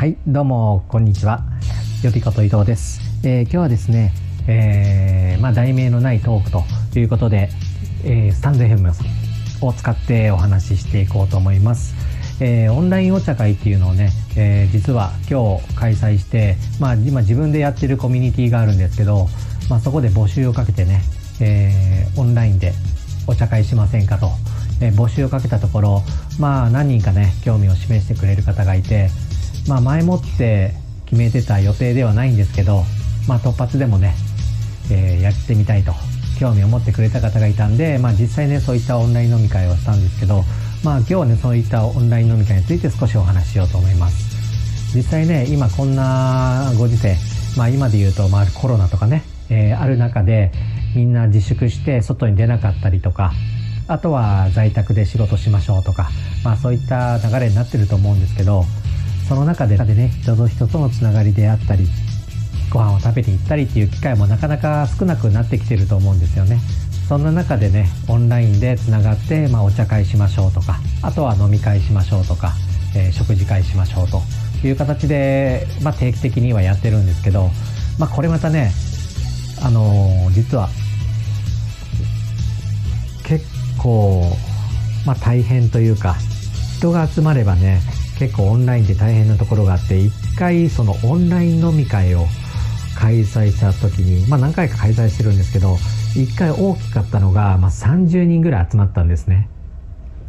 はいどうもこんにちは。よぴこと伊藤です、えー、今日はですね、えー、まあ題名のないトークということで、えー、スタンド FM を使ってお話ししていこうと思います、え、オンラインお茶会っていうのをね、え、実は今日開催して、まあ、今自分でやってるコミュニティがあるんですけど、まあ、そこで募集をかけてね、え、オンラインでお茶会しませんかと、え、募集をかけたところまあ何人かね興味を示してくれる方がいてまあ、前もって決めてた予定ではないんですけど、まあ、突発でもね、えー、やってみたいと興味を持ってくれた方がいたんで、まあ、実際ねそういったオンライン飲み会をしたんですけど、まあ、今日はねそういったオンライン飲み会について少しお話ししようと思います。実際ね今こんなご時世、まあ、今で言うと、まあ、コロナとかね、えー、ある中でみんな自粛して外に出なかったりとかあとは在宅で仕事しましょうとか、まあ、そういった流れになってると思うんですけどその中でね人と人とのつながりであったりご飯を食べに行ったりっていう機会もなかなか少なくなってきてると思うんですよね。そんな中でねオンラインでつながって、まあ、お茶会しましょうとかあとは飲み会しましょうとか、えー、食事会しましょうという形で、まあ、定期的にはやってるんですけど、まあ、これまたねあのー、実は結構、まあ、大変というか人が集まればね結構オンラインで大変なところがあって一回そのオンライン飲み会を開催した時にまあ何回か開催してるんですけど一回大きかったのが、まあ、30人ぐらい集まったんですね。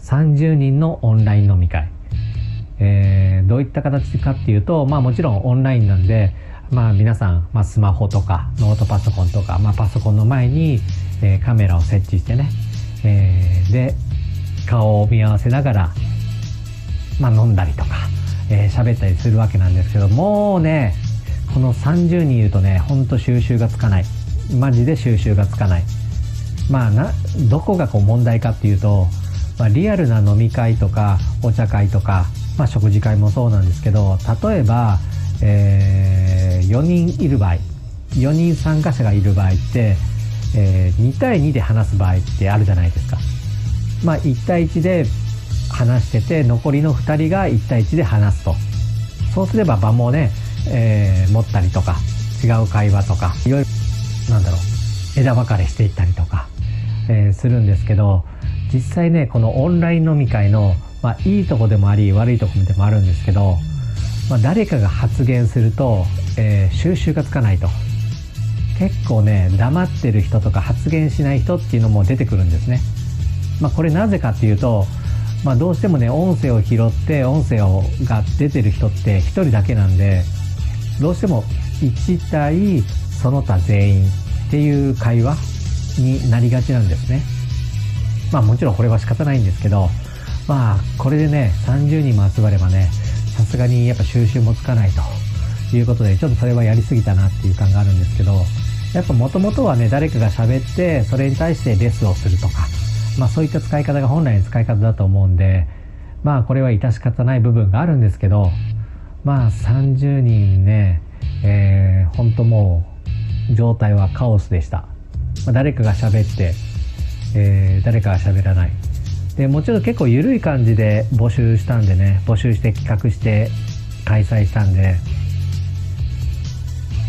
30人のオンライン飲み会、えー、どういった形かっていうとまあもちろんオンラインなんでまあ皆さん、まあ、スマホとかノートパソコンとか、まあ、パソコンの前に、えー、カメラを設置してね、えー、で顔を見合わせながらまあ、飲んだりとかえー、喋ったりするわけなんですけどもうねこの30人いるとねほんと収集がつかないマジで収集がつかないまあなどこがこう問題かっていうと、まあ、リアルな飲み会とかお茶会とか、まあ、食事会もそうなんですけど例えば、えー、4人いる場合4人参加者がいる場合って、えー、2対2で話す場合ってあるじゃないですか。まあ、1対1で話してて残りの2人が1対1で話すとそうすれば場もね、えー、持ったりとか違う会話とかいろいろなんだろう枝分かれしていったりとか、えー、するんですけど実際ねこのオンライン飲み会の、まあ、いいとこでもあり悪いとこでもあるんですけど、まあ、誰かが発言すると、えー、収集がつかないと結構ね黙ってる人とか発言しない人っていうのも出てくるんですね。まあ、これなぜかっていうとまあ、どうしてもね音声を拾って音声をが出てる人って1人だけなんでどうしても1対その他全員っていう会話になりがちなんですね。まあもちろんこれは仕方ないんですけどまあこれでね30人も集まればねさすがにやっぱ収集もつかないということでちょっとそれはやりすぎたなっていう感があるんですけどやっぱもともとはね誰かが喋ってそれに対してレスをするとかまあ、そういった使い方が本来の使い方だと思うんでまあこれは致し方ない部分があるんですけどまあ30人ね、えー、本当もう状態はカオスでした、まあ、誰かが喋って、えー、誰かが喋らない。でもちろん結構緩い感じで募集したんでね募集して企画して開催したんで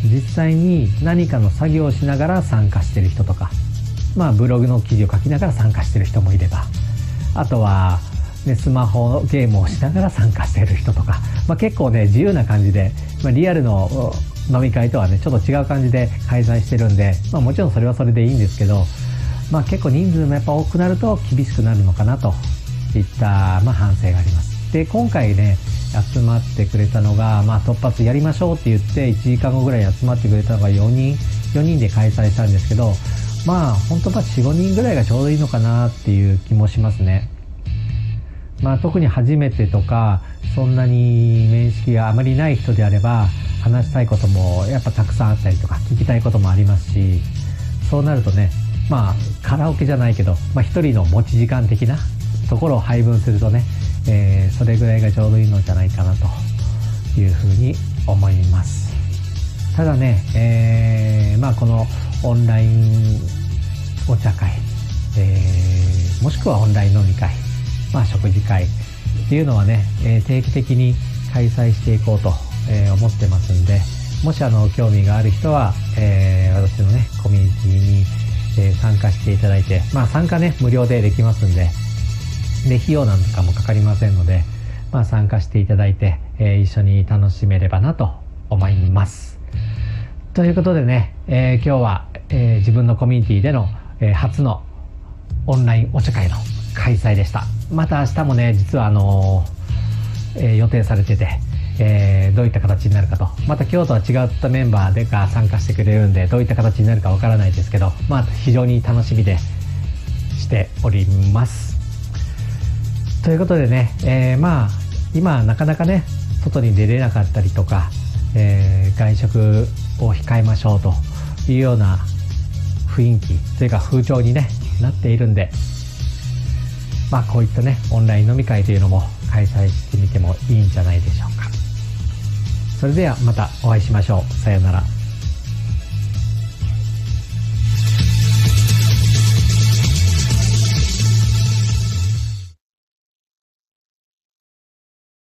実際に何かの作業をしながら参加してる人とかまあ、ブログの記事を書きながら参加してる人もいればあとは、ね、スマホのゲームをしながら参加してる人とか、まあ、結構ね自由な感じで、まあ、リアルの飲み会とはねちょっと違う感じで開催してるんで、まあ、もちろんそれはそれでいいんですけど、まあ、結構人数もやっぱ多くなると厳しくなるのかなといった、まあ、反省があります。で今回ね集まってくれたのが、まあ、突発やりましょうって言って1時間後ぐらい集まってくれたのが4人4人で開催したんですけどまあ本当は45人ぐらいがちょうどいいのかなっていう気もしますね。まあ、特に初めてとかそんなに面識があまりない人であれば話したいこともやっぱたくさんあったりとか聞きたいこともありますしそうなるとねまあカラオケじゃないけど、まあ、1人の持ち時間的なところを配分するとね、えー、それぐらいがちょうどいいのじゃないかなというふうに思いますただね、えー、まあこのオンラインお茶会、えー、もしくはオンライン飲み会、まあ、食事会っていうのはね、えー、定期的に開催していこうとえ、思ってますんで、もしあの、興味がある人は、え、私のね、コミュニティに、え、参加していただいて、まあ参加ね、無料でできますんで、で、費用なんかもかかりませんので、まあ参加していただいて、え、一緒に楽しめればなと思います。ということでね、えー、今日は、えー、自分のコミュニティでの、えー、初のオンラインお茶会の開催でした。また明日もね、実はあのえ予定されてて、えー、どういった形になるかとまた今日とは違ったメンバーでが参加してくれるんでどういった形になるかわからないですけどまあ非常に楽しみでしておりますということでね、えー、まあ今なかなかね外に出れなかったりとか、えー、外食を控えましょうというような雰囲気というか風潮に、ね、なっているんでまあこういったねオンライン飲み会というのも開催してみてもいいんじゃないでしょうか。それではまたお会いしましょう。さようなら。